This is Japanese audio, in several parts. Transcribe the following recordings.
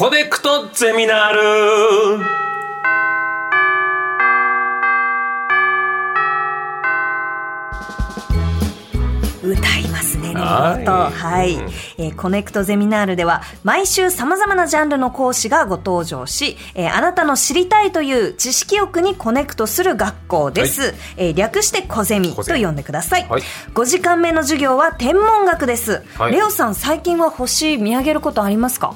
コネクトゼミナール。歌いますね、はい。はい、えーコネクトゼミナールでは、毎週様々なジャンルの講師がご登場し、えーあなたの知りたいという知識欲にコネクトする学校です。えー略してコゼミと呼んでください。はい。5時間目の授業は天文学です。はい。レオさん、最近は星見上げることありますか？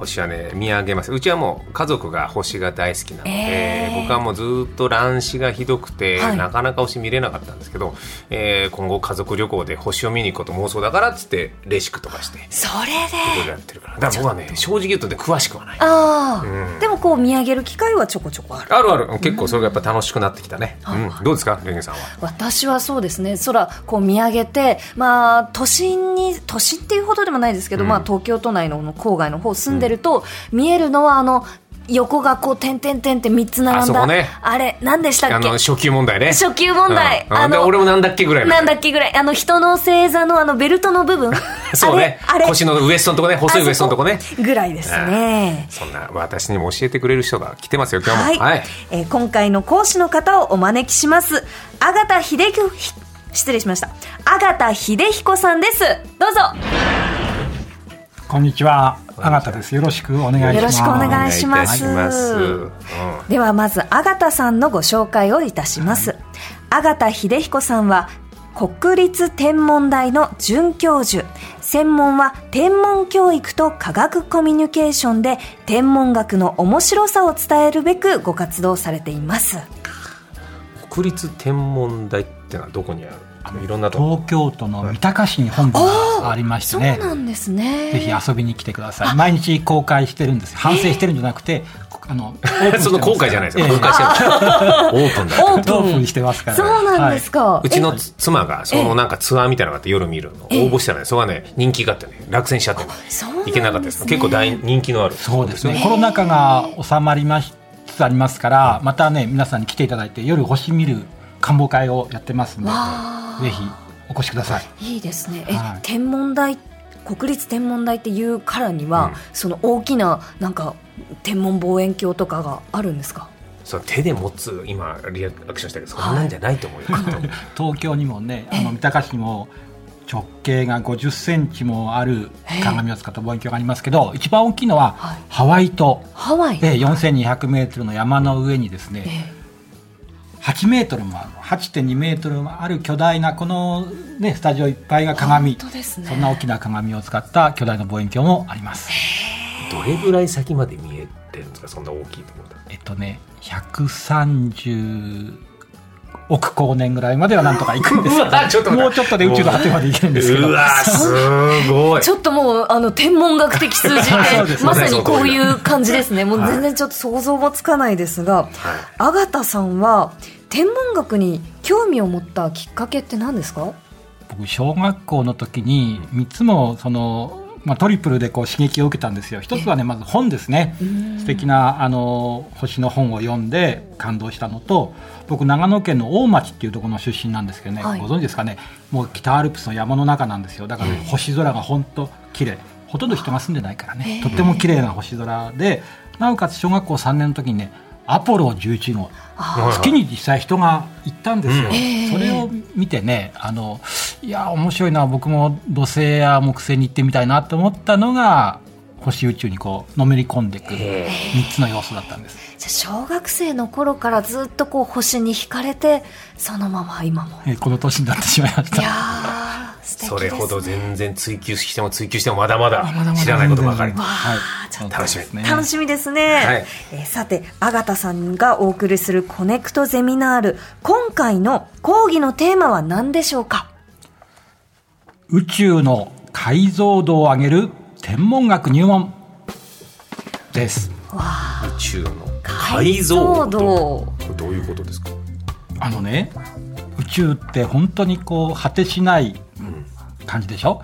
星はね見上げます。うちはもう家族が星が大好きなので、えー。僕はもうずっと乱視がひどくて、はい。なかなか星見れなかったんですけど、えー今後家族旅行で星を見に行くこと妄想だからっつってレシックとかしていそれで。ろいろやってるから。だから僕はね正直言うとね詳しくはない。ああ、うん。でもこう見上げる機会はちょこちょこある。あるある。結構それがやっぱ楽しくなってきたね、うん、どうですかレンゲさんは？私はそうですね。空こう見上げて、まあ、都心に都心っていうほどでもないですけど、うん。まあ、東京都内の郊外の方住んでると、見えるのはあの横がこう点々点って3つ並んだあね。あれ何でしたっけ？あの初級問題ね。初級問題。うん。うんあので俺もなんだっけぐらいなんだっけぐらい。あの人の星座のあのベルトの部分。そうね。あれ腰のウエストのとこね。細いウエストのとこね。ぐらいですね。そんな私にも教えてくれる人が来てますよ今日はい、もはい、えー今回の講師の方をお招きします。阿形秀彦ひ失礼しました。阿形秀彦さんです。どうぞこんにちは、あがたです。よろしくお願いします。よろしくお願いします。ます。うんではまず阿形さんのご紹介をいたします。阿形秀彦さんは国立天文台の准教授。専門は天文教育と科学コミュニケーションで天文学の面白さを伝えるべくご活動されています。国立天文台ってのはどこにある？あのいろんな東京都の三鷹市に本部がありましてそうね。なんですね。ぜひ遊びに来てください。毎日公開してるんです。反省してるんじゃなくて、あの、その後悔じゃないですよ、ええ。公開してる。オープンだオープンオープンしてますから。そうなんですか、うちの妻がそのなんかツアーみたいなのがあって夜見るの。応募したらねそれがね人気があってね。落選しちゃってね。そうなんですね。いけなかったです。結構大人気のある。そうですね。よ。コロナ禍が収まりましつつありますから、またね、皆さんに来ていただいて、夜星見る観望会をやってますのわで、ぜひお越しください。いいですね。え、はい。天文台国立天文台っていうからには、うん。その大きななんか天文望遠鏡とかがあるんですか？その手で持つ今リアクションしたけどそんなんじゃないと思うよ、きっと東京にもね、あの三鷹市にも直径が50センチもある鏡を使った望遠鏡がありますけど、一番大きいのははい。ハワイ島。ハワイ、で4200メートルの山の上にですね、え8メートルもある。8.2メートルもある巨大なこのねスタジオいっぱいが鏡。本当ですね。そんな大きな鏡を使った巨大な望遠鏡もあります。どれぐらい先まで見えてるんですか？そんな大きいところだえっとね130億光年ぐらいまではなんとか行くんですけど もうちょっとで宇宙の果てまで行けるんですけど。うわすごい。ちょっともうあの天文学的数字で まさにこういう感じですね。もう全然ちょっと想像もつかないですが阿形さんは天文学に興味を持ったきっかけって何ですか？僕小学校の時に3つもその、まあ、トリプルでこう刺激を受けたんですよ。一つはねまず本ですね。素敵なあの星の本を読んで感動したのと僕長野県の大町っていうところの出身なんですけどね、はい。ご存知ですかね。もう北アルプスの山の中なんですよ。だから、ね星空が本当綺麗。ほとんど人が住んでないからね。とっても綺麗な星空でなおかつ小学校3年の時にねアポロ11号。月に実際人が行ったんですよ、うん。それを見てねあのいや面白いな。僕も土星や木星に行ってみたいなと思ったのが星宇宙にこうのめり込んでいく3つの要素だったんです。じゃあ小学生の頃からずっとこう星に惹かれてそのまま今も。えーこの年になってしまいました。いやー素敵です、ね、それほど全然追求しても追求してもまだまだ知らないことばかり。わはい。楽しみ。ですね。楽しみですね、はい。えーさて阿形さんがお送りするコネクトゼミナール。今回の講義のテーマは何でしょうか？宇宙の解像度を上げる天文学入門です。宇宙の解解像像度。度これどういうことですか？あのね宇宙って本当にこう果てしない感じでしょ、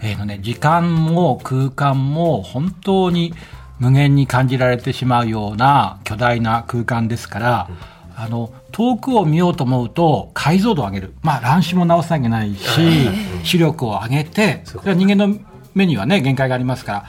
えーのね、時間も空間も本当に無限に感じられてしまうような巨大な空間ですから、あの遠くを見ようと思うと解像度を上げる。まあ乱視も直さなきゃいけないし、視力を上げてそれは人間の目にはね限界がありますから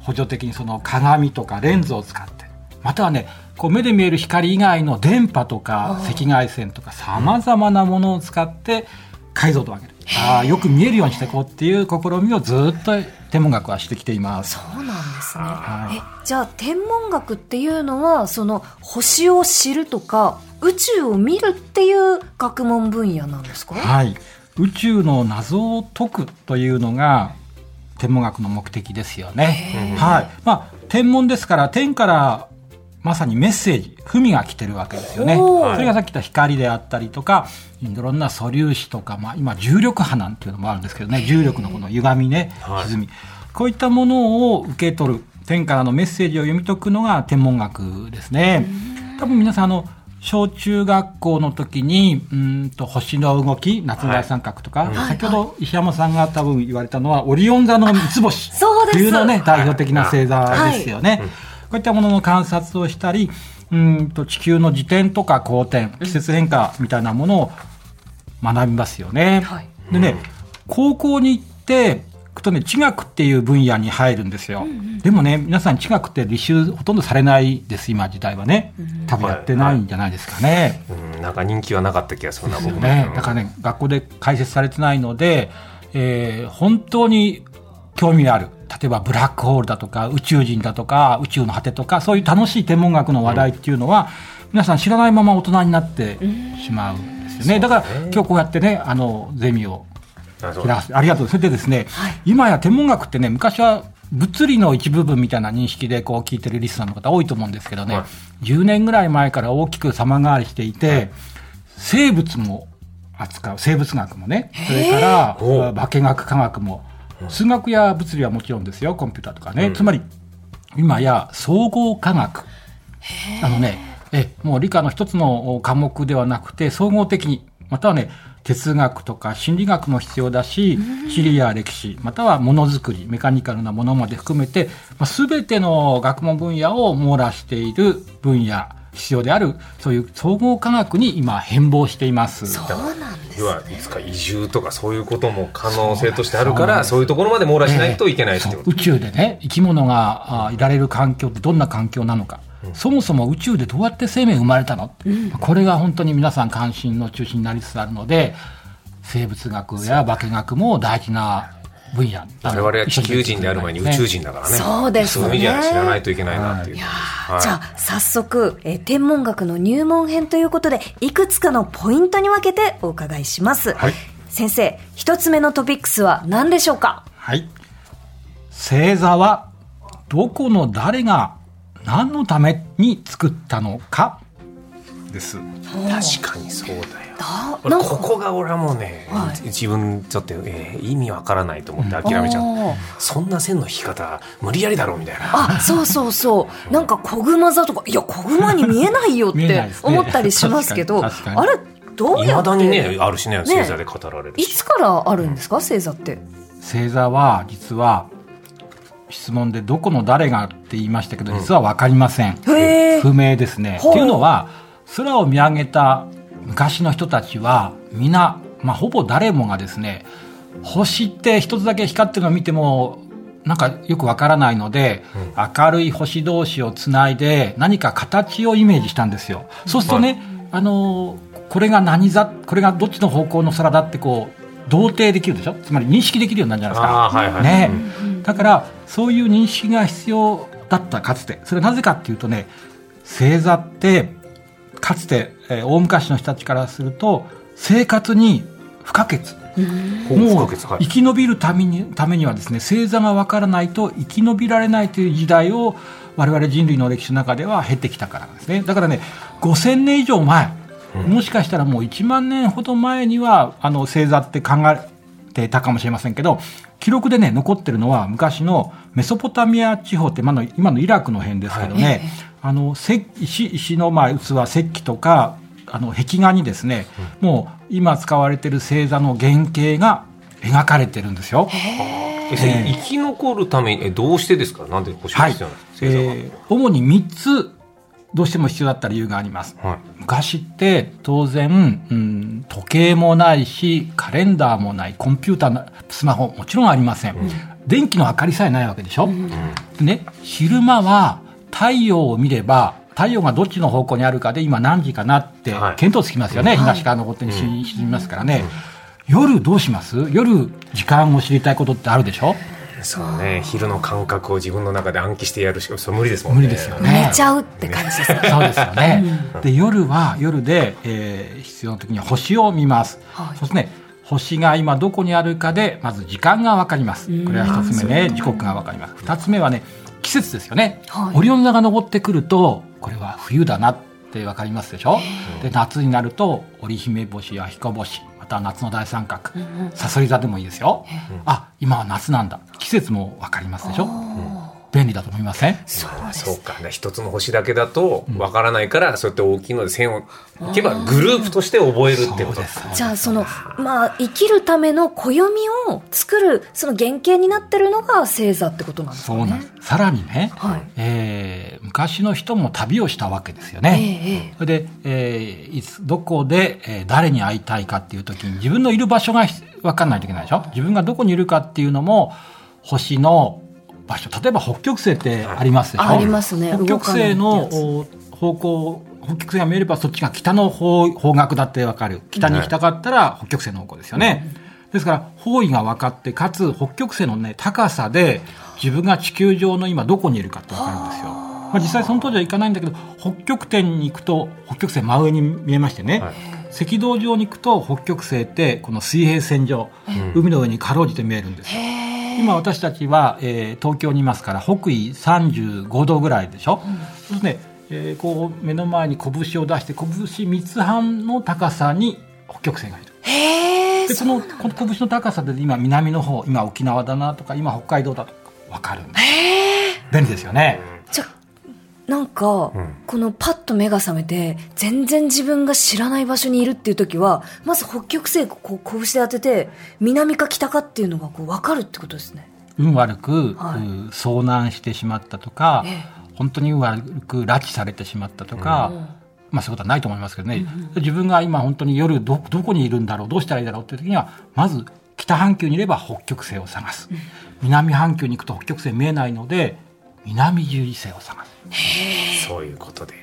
補助的にその鏡とかレンズを使って。またはねこう目で見える光以外の電波とか赤外線とかさまざまなものを使って解像度を上げる。あよく見えるようにしていこうっていう試みをずっと天文学はしてきています。そうなんですね、はい、えじゃあ天文学っていうのはその星を知るとか宇宙を見るっていう学問分野なんですか？はい。宇宙の謎を解くというのが天文学の目的ですよね。はい。まあ、天文ですから天からまさにメッセージ文が来てるわけですよね。それがさっき言った光であったりとかいろんな素粒子とか、まあ、今重力波なんていうのもあるんですけどね。重力のこの歪みね歪み、こういったものを受け取る天からのメッセージを読み解くのが天文学ですね。多分皆さんあの小中学校の時にうんと星の動き夏の大三角とか、はい、先ほど石山さんが多分言われたのはオリオン座の三つ星冬のね代表的な星座ですよね。はい、こういったものの観察をしたりうんと地球の自転とか公転季節変化みたいなものを学びますよね。はい、でね高校に行ってとね、地学っていう分野に入るんですよ。うんうん、でもね、皆さん地学って履修ほとんどされないです、今時代はね。多分やってないんじゃないですかね。はいはい、うん、なんか人気はなかった気がするな、僕ね。だからね、学校で解説されてないので、えー、本当に興味ある。例えばブラックホールだとか宇宙人だとか宇宙の果てとかそういう楽しい天文学の話題っていうのは、うん、皆さん知らないまま大人になってしまうんですよね。だから今日こうやってねあのゼミをありがとう。それでですね、はい、今や天文学ってね、昔は物理の一部分みたいな認識でこう聞いてるリスナーの方多いと思うんですけどね、はい、10年ぐらい前から大きく様変わりしていて、はい、生物も扱う、生物学もね、それから化学科学も、数学や物理はもちろんですよ、コンピューターとかね。うん、つまり、今や総合科学。あのね、え、もう理科の一つの科目ではなくて、総合的に、またはね、哲学とか心理学も必要だし、地理や歴史、またはものづくり、メカニカルなものまで含めて、まあ、全ての学問分野を網羅している分野、必要であるそういう総合科学に今変貌しています。そうなんです、ね、いつか移住とかそういうことも可能性としてあるからそういうところまで網羅しないといけないってこと、宇宙でね生き物がいられる環境ってどんな環境なのかそもそも宇宙でどうやって生命生まれたの、うん、これが本当に皆さん関心の中心になりつつあるので生物学や化学も大事な分野我々は地球人である前に宇宙人だからね。そうですね。そういう意味じゃ知らないといけないなっていう、はい、じゃあ早速、えー、天文学の入門編ということでいくつかのポイントに分けてお伺いします、はい、先生一つ目のトピックスは何でしょうか？はい。星座はどこの誰が何のために作ったのか？です。確かにそうだよ。ここが俺はもうね、はい、自分ちょっと、えー、意味わからないと思って諦めちゃう、うん、そんな線の引き方無理やりだろうみたいな。あそうそうそう。なんか子熊座とかいや子熊に見えないよって 思ったりしますけどあれどうやって？いまだにねあるしね星座で語られるいつからあるんですか星座って？星座は実は質問でどこの誰がって言いましたけど、実は分かりません。不明ですね。っていうのは、空を見上げた昔の人たちは、皆、まあ、ほぼ誰もがですね、星って一つだけ光ってるのを見ても、なんかよくわからないので、うん、明るい星同士をつないで何か形をイメージしたんですよ。そうするとね、あのこれが何座、これがどっちの方向の空だってこう、同定できるでしょ？つまり認識できるようになるんじゃないですか。はいはい、ね、だからそういう認識が必要だったかつて。それはなぜかっていうとね星座ってかつて、えー、大昔の人たちからすると生活に不可欠。もう生き延びるためにためにはですね星座がわからないと生き延びられないという時代を我々人類の歴史の中では経ってきたからですね。だからね5000年以上前もしかしたらもう1万年ほど前にはあの星座って考えてたかもしれませんけど記録でね残ってるのは昔のメソポタミア地方って今の今のイラクの辺ですけどね、はい、あの石石のまあ器石器とかあの壁画にですね、うん、もう今使われてる星座の原型が描かれてるんですよ。えー、生き残るためにえどうしてですか？なんで星が必要なんですか、は。い、えー、主に3つどうしても必要だった理由があります。はい、昔って当然、うん、時計もないし、カレンダーもない、コンピューター、スマホもちろんありません。うん、電気の明かりさえないわけでしょ、うん、ね、昼間は太陽を見れば、太陽がどっちの方向にあるかで今何時かなって見当つきますよね、はい、東から昇ってに沈みますからね、夜どうします？夜時間を知りたいことってあるでしょ？そうね。昼の感覚を自分の中で暗記してやるしかそ無理ですもんね。無理ですよね。寝ちゃうって感じですね。そうですよね、で夜は夜で、えー、必要な時に星を見ます、はい、そしてね。星が今どこにあるかでまず時間が分かります。これは一つ目ね。時刻が分かります。二つ目はね季節ですよね、はい、オリオン座が昇ってくるとこれは冬だなって分かりますでしょ？で夏になると織姫星や彦星た夏の大三角、さそり座でもいいですよ、あ今は夏なんだ。季節も分かりますでしょ、便利だと思いません？そうそうか。一つの星だけだとわからないから、うん、そうやって大きいので線をいけばグループとして覚えるってこと。です。じゃあそのまあ生きるための暦を作るその原型になってるのが星座ってことなんですかね。そうなんです。さらにね、はい、えー、昔の人も旅をしたわけですよね、えー、それで、えー、いつどこで、えー、誰に会いたいかっていう時に自分のいる場所が分かんないといけないでしょ？自分がどこにいるかっていうのも星の場所。例えば北極星ってありますでしょありますね。北極星の方向北極星が見えればそっちが北の方方角だってわかる。北に行きたかったら北極星の方向ですよね、うん、ですから方位が分かってかつ北極星のね高さで自分が地球上の今どこにいるかって分かるんですよ。まあ、実際その当時は行かないんだけど北極点に行くと北極星真上に見えましてね、はい、赤道上に行くと北極星ってこの水平線上、うん、海の上にかろうじて見えるんですよ。今私たちは、えー、東京にいますから北緯35度ぐらいでしょ、うん、そしてね、えー、こう目の前に拳を出して拳3つ半の高さに北極星がいる。でこのこの拳の高さで今南の方今沖縄だなとか今北海道だとか分かるんです便利ですよね。じゃなんか、うん、このパッと目が覚めて全然自分が知らない場所にいるっていう時はまず北極星こう拳で当てて南か北かっていうのがこう分かるってことですね。運悪く、はい、遭難してしまったとか、ええ、本当に運悪く拉致されてしまったとか、うん、まあそういうことはないと思いますけどね、うん、自分が今本当に夜どどこにいるんだろうどうしたらいいだろうっていう時にはまず北半球にいれば北極星を探す、うん、南半球に行くと北極星見えないので南十字星を探す。そういうことで。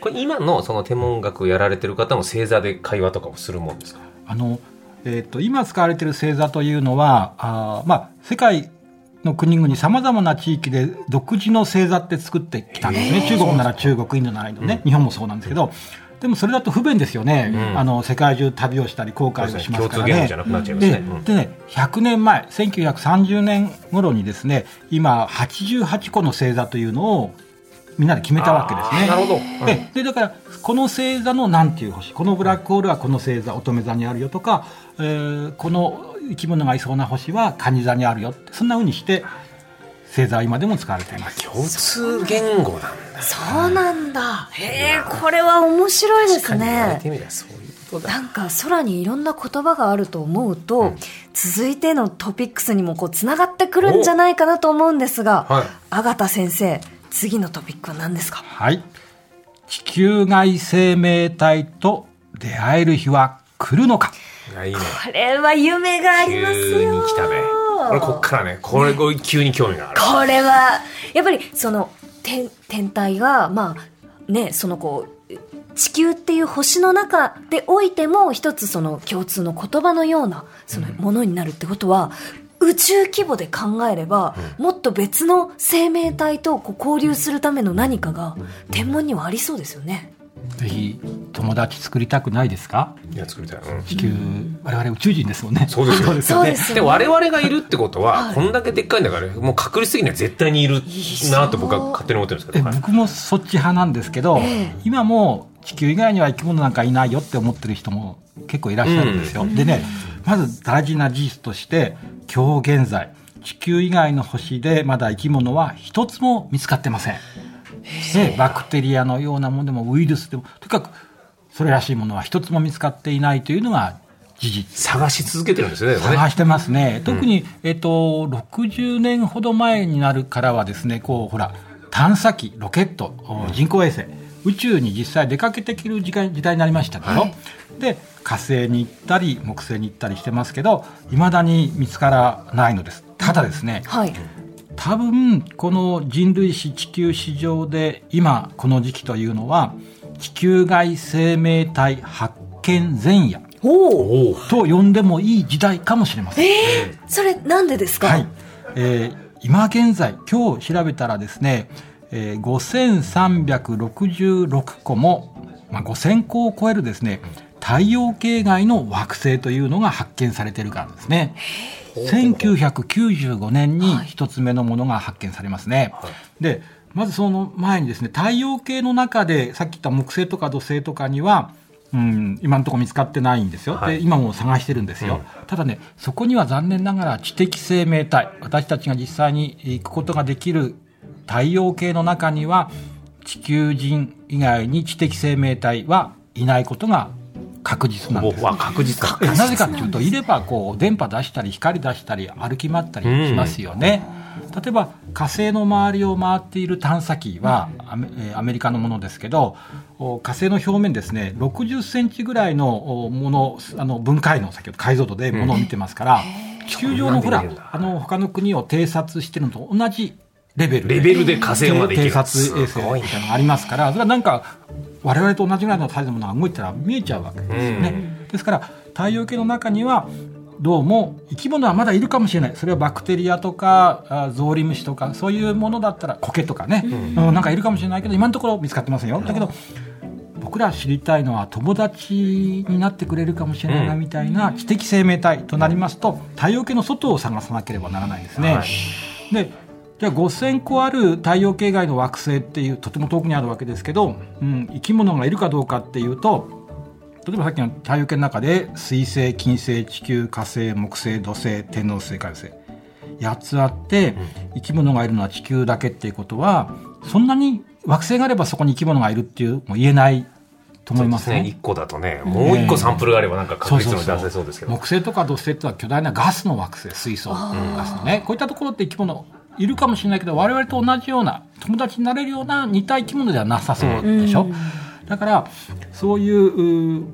これ今のその天文学をやられてる方も星座で会話とかをするもんですか？あの、えーと、今使われてる星座というのはあ、まあ、世界の国々さまざまな地域で独自の星座って作ってきたんですね。中国なら中国インドならインドね、うん、日本もそうなんですけどでもそれだと不便ですよね、うん、あの世界中旅をしたり航海をしますからね。ででね。100年前1930年頃にですね今88個の星座というのをみんなで決めたわけですね。なるほど。うん、ででだからこの星座の何ていう星このブラックホールはこの星座乙女座にあるよとか、えー、この生き物がいそうな星は蟹座にあるよそんなふうにして星座は今でも使われています。共通言語なんだそうなんだ。へえこれは面白いですね。なんか空にいろんな言葉があると思うと、うん、続いてのトピックスにもこうつながってくるんじゃないかなと思うんですが、はい、阿賀田先生次のトピックは何ですか？はい。地球外生命体と出会える日は来るのか？いいね、これは夢がありますよ。急に来たね。これこっからね。これ急に興味がある、これはやっぱりその天天体がまあねそのこう地球っていう星の中でおいても一つその共通の言葉のようなそのものになるってことは、宇宙規模で考えれば、うん、もっと別の生命体とこう交流するための何かが天文にはありそうですよね。ぜひ友達作りたくないですか？いや作りたい、うん、地球我々宇宙人ですもんね。そうですよ。ね。そうですよね。で我々がいるってことは、はい、こんだけでっかいんだからもう確率的には絶対にいるなと僕は勝手に思ってるんですけど。僕もそっち派なんですけど、えー、今も地球以外には生き物なんかいないよって思ってる人も結構いらっしゃるんですよ、うん、でねまず大事な事実として今日現在地球以外の星でまだ生き物は一つも見つかってません。でバクテリアのようなものでもウイルスでもとにかくそれらしいものは一つも見つかっていないというのが事実。探し続けてるんですね探してますね、特に、えっと、60年ほど前になるからはですねこうほら探査機ロケット人工衛星宇宙に実際出かけてきる時代時代になりましたけど、はい、で火星に行ったり木星に行ったりしてますけどいまだに見つからないのです。ただですね、はい、多分この人類史地球史上で今この時期というのは地球外生命体発見前夜と呼んでもいい時代かもしれません。えー、それなんでですか、はいえー、今現在今日調べたらですね、えー、5366個も、まあ、5000個を超えるですね太陽系外の惑星というのが発見されているからですね。1995年に一つ目のものが発見されますね。はい、でまずその前にですね太陽系の中でさっき言った木星とか土星とかにはうん、今のところ見つかってないんですよ、はい、で今も探してるんですよ、うん、ただねそこには残念ながら知的生命体私たちが実際に行くことができる太陽系の中には地球人以外に知的生命体はいないことが確実なんです。確実なぜかというと、いればこう電波出したり光出したり歩き回ったりしますよね。例えば火星の周りを回っている探査機はアメリカのものですけど火星の表面ですね60センチぐらいのものあの分解の先ほど解像度でものを見てますから、地球上のほらあの他の国を偵察してるのと同じレベルレベルで火星まで偵察衛星みたいなのがありますからそれはなんか我々と同じぐらいのサイズのものが動いたら見えちゃうわけですよね。ですから太陽系の中にはどうも生き物はまだいるかもしれない。それはバクテリアとかゾウリムシとかそういうものだったら苔とかね、うん、なんかいるかもしれないけど今のところ見つかってませんよ。だけど僕ら知りたいのは友達になってくれるかもしれないなみたいな知的生命体となりますと太陽系の外を探さなければならないですね。はい、でじゃあ5000個ある太陽系外の惑星っていうとても遠くにあるわけですけど、うん、生き物がいるかどうかっていうと例えばさっきの太陽系の中で水星金星地球火星木星土星天王星海星8つあって生き物がいるのは地球だけっていうことはそんなに惑星があればそこに生き物がいるっていうも言えないと思いますね。ね1個だとね、もう1個サンプルがあればなんか確実に出せそうですけど。木星とか土星っては巨大なガスの惑星、水素ガスのね。こういったところって生き物いるかもしれないけど我々と同じような友達になれるような似た生き物ではなさそうでしょ、うん、だからそういう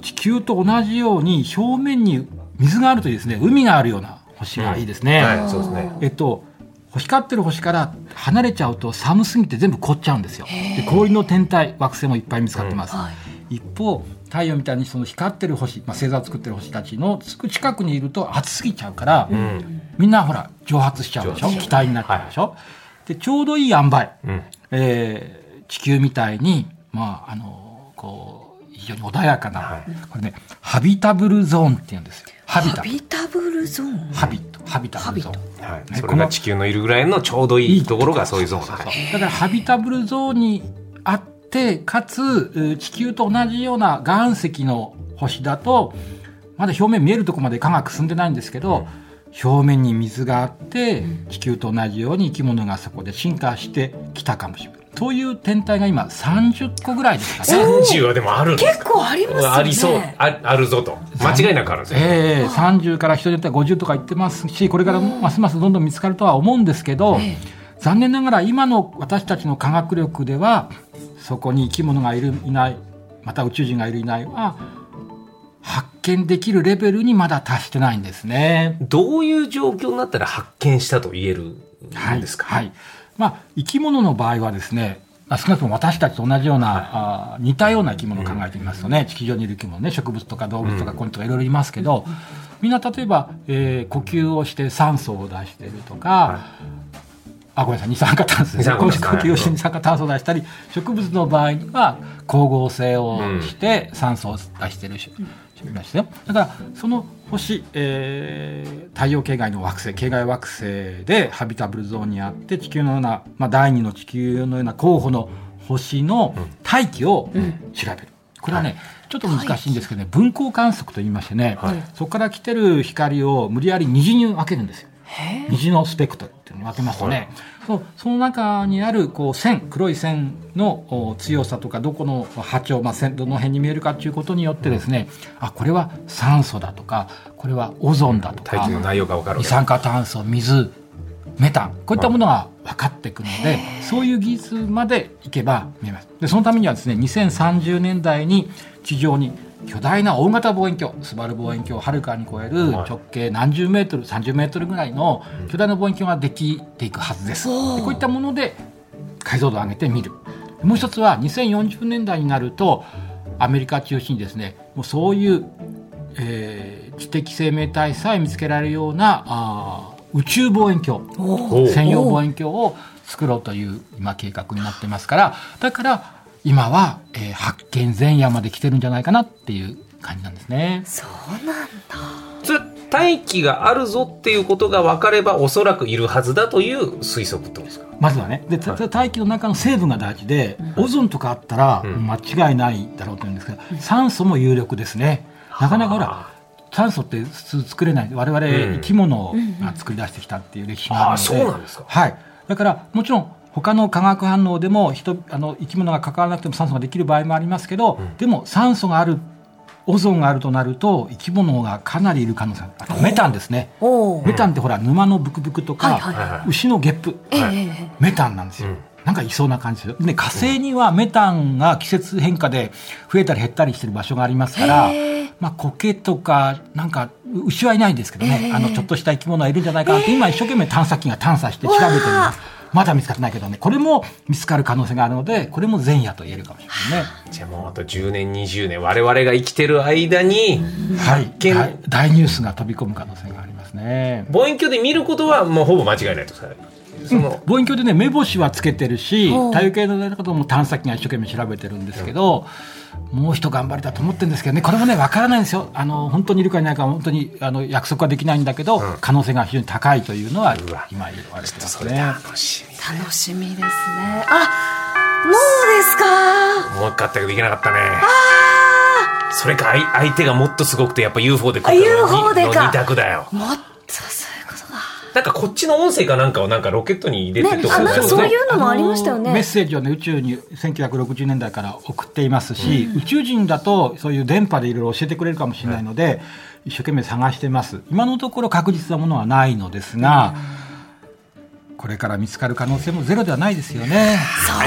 地球と同じように表面に水があるといいですね。海があるような星がいいですね。はい、そうですね。えっと光ってる星から離れちゃうと寒すぎて全部凍っちゃうんですよ。で氷の天体惑星もいっぱい見つかってます。うん。はい、一方太陽みたいにその光ってる星、まあ、星座を作ってる星たちのすぐ近くにいると暑すぎちゃうから、うん、みんなほら蒸発しちゃうでしょ？気体になっちゃうでしょ、はい、でちょうどいい塩梅、うん、えー、地球みたいにまああのこう非常に穏やかな、はい、これねハビタブルゾーンって言うんですよ。ハビタハビタブルゾーン？ハビット。ハビタブルゾーン、はい、それが地球のいるぐらいのちょうどいいところがそういうゾーンだからハビタブルゾーンにて、かつ、地球と同じような岩石の星だと、まだ表面見えるとこまで科学進んでないんですけど、表面に水があって、地球と同じように生き物がそこで進化してきたかもしれない。そういう天体が今30個ぐらいですかね。30はでもある結構ありますね。ありそうあ。あるぞと。間違いなくあるんですよ。ええー、30から人によっては50とか言ってますし、これからますますどんどん見つかるとは思うんですけど、えー、残念ながら今の私たちの科学力では、そこに生き物がいるいないまた宇宙人がいるいない。は発見できるレベルにまだ達してないんですね。どういう状況になったら発見したと言えるんですか、はい、はい、まあ、生き物の場合はですね少なくとも私たちと同じような、はい、あ似たような生き物を考えてみますとね、うん、地球上にいる生き物ね。植物とか動物とかコンとかいろいろいますけど、うん、みんな例えば、えー、呼吸をして酸素を出しているとか、はいあごめんなさい。二酸化炭素です。ね呼吸をして二酸化炭素を出したり植物の場合には光合成をして酸素を出してる種類ですよ。だからその星、えー、太陽系外の惑星系外惑星でハビタブルゾーンにあって地球のような、まあ、第二の地球のような候補の星の大気を調べる、これはね、はい。ちょっと難しいんですけどね、分光観測と言いましてね、はい、そこから来てる光を無理やり虹に分けるんですよ。虹のスペクトルっていうのを当てますとね、そうその中にあるこう線黒い線の強さとかどこの波長、まあ、線どの辺に見えるかということによってですね、あこれは酸素だとかこれはオゾンだとか大気の内容が分かる二酸化炭素水メタンこういったものが分かっていくのでそういう技術までいけば見えます。でそのためにはですね2030年代に地上に巨大な大型望遠鏡スバル望遠鏡をはるかに超える直径何十メートル30メートルぐらいの巨大な望遠鏡ができていくはずです。でこういったもので解像度を上げてみる。もう一つは2040年代になるとアメリカ中心にですねもうそういう、えー、知的生命体さえ見つけられるようなあ宇宙望遠鏡専用望遠鏡を作ろうという今計画になってますからだから今は、えー、発見前夜まで来てるんじゃないかなっていう感じなんですね。そうなんだ。それ大気があるぞっていうことが分かればおそらくいるはずだという推測ってことですか？まずはね。で、はい、大気の中の成分が大事で、オゾンとかあったら間違いないだろうと思うんですけど、うん、酸素も有力ですね。なかなかほら酸素って作れない我々生き物が作り出してきたっていう歴史があるので、うんうん、そうなんですか。はい。だからもちろん他の化学反応でも人あの生き物が関わらなくても酸素ができる場合もありますけど、うん、でも酸素があるオゾンがあるとなると生き物がかなりいる可能性あとメタンですね。メタンってほら沼のブクブクとか、はいはい、牛のゲップ、はい、メタンなんですよ、うん、なんかいそうな感じですよ。で火星にはメタンが季節変化で増えたり減ったりしてる場所がありますから、まあ、苔とかなんか牛はいないんですけどね。あのちょっとした生き物はいるんじゃないかなって今一生懸命探査機が探査して調べてる。んですまだ見つかってないけどね。これも見つかる可能性があるのでこれも前夜と言えるかもしれないね。じゃあもうあと10年20年我々が生きてる間にはい。大ニュースが飛び込む可能性がありますね。望遠鏡で見ることはもうほぼ間違いないとその、望遠鏡でね目星はつけてるし太陽系のことも探査機が一生懸命調べてるんですけど、うんもう一頑張りだと思ってるんですけどね、これもね、わからないんですよ。あの、本当にいるかいないか、本当に、あの、約束はできないんだけど、うん、可能性が非常に高いというのは、今言われてますね。楽しみ。楽しみですね。あ、もうですか？もう一回あったけどできなかったね。あそれか、相手がもっとすごくて、やっぱ UFO で来るの UFO でか。二択だよ。もっとなんかこっちの音声かなんかをなんかロケットに入れてとか、ね、そういうのもありましたよね。メッセージをね、宇宙に1960年代から送っていますし、うん、宇宙人だとそういう電波でいろいろ教えてくれるかもしれないので、一生懸命探してます。今のところ確実なものはないのですが、うんこれから見つかる可能性もゼロではないですよね。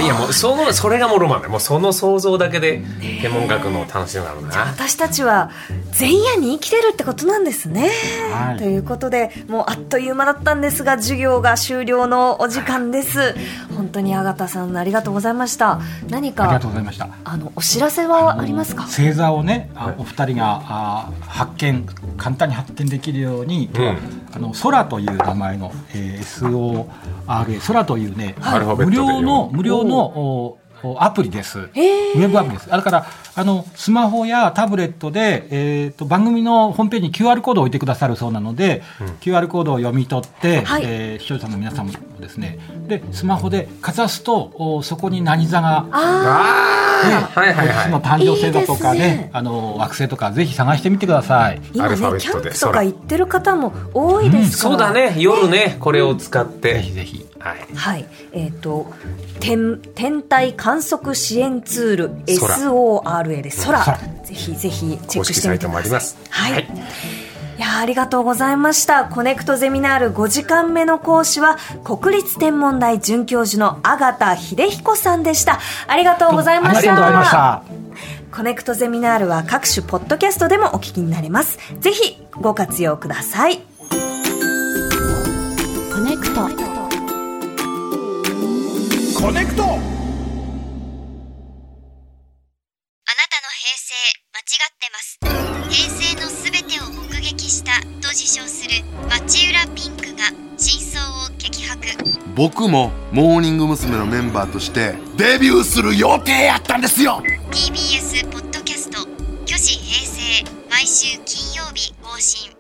いやもうそのそれがもうロマンだもうその想像だけで天文学の楽しみなのな。私たちは前夜に生きてるってことなんですね。はい、ということでもうあっという間だったんですが授業が終了のお時間です。本当にあがたさんありがとうございました。何かありがとうございました。あのお知らせはありますか？星座をね、お二人があ発見簡単に発見できるように、うん、あの空という名前の、えー、SO RA 空というね、はい、無料の無料のアプリです。ウェブアプリです。だから、あの、スマホやタブレットで、えっ、ー、と、番組のホームページに QR コードを置いてくださるそうなので、うん、QR コードを読み取って、はい、えー、視聴者の皆さんもですね、で、スマホでかざすと、おそこに何座が、ああ、ね、はいはいはい。の誕生星座とかね、いいねあの、惑星とか、ぜひ探してみてください。今ね、キャンプとか行ってる方も多いですから、うん、そうだね、夜ね、これを使って。ぜひぜひ。はい、はい、えっ、ー、と天天体観測支援ツール SORA で空、ぜひぜひチェックしてみてください。はい、はいいやありがとうございました。コネクトゼミナール5時間目の講師は、国立天文台准教授の阿形秀彦さんでした。ありがとうございました。ありがとうございました。コネクトゼミナールは各種ポッドキャストでもお聞きになれます。ぜひご活用ください。コネクトコネクト。あなたの平成間違ってます。平成のすべてを目撃したと自称する街裏ぴんくが真相を激白。僕もモーニング娘。のメンバーとしてデビューする予定やったんですよ。TBS ポッドキャスト「虚子平成」毎週金曜日更新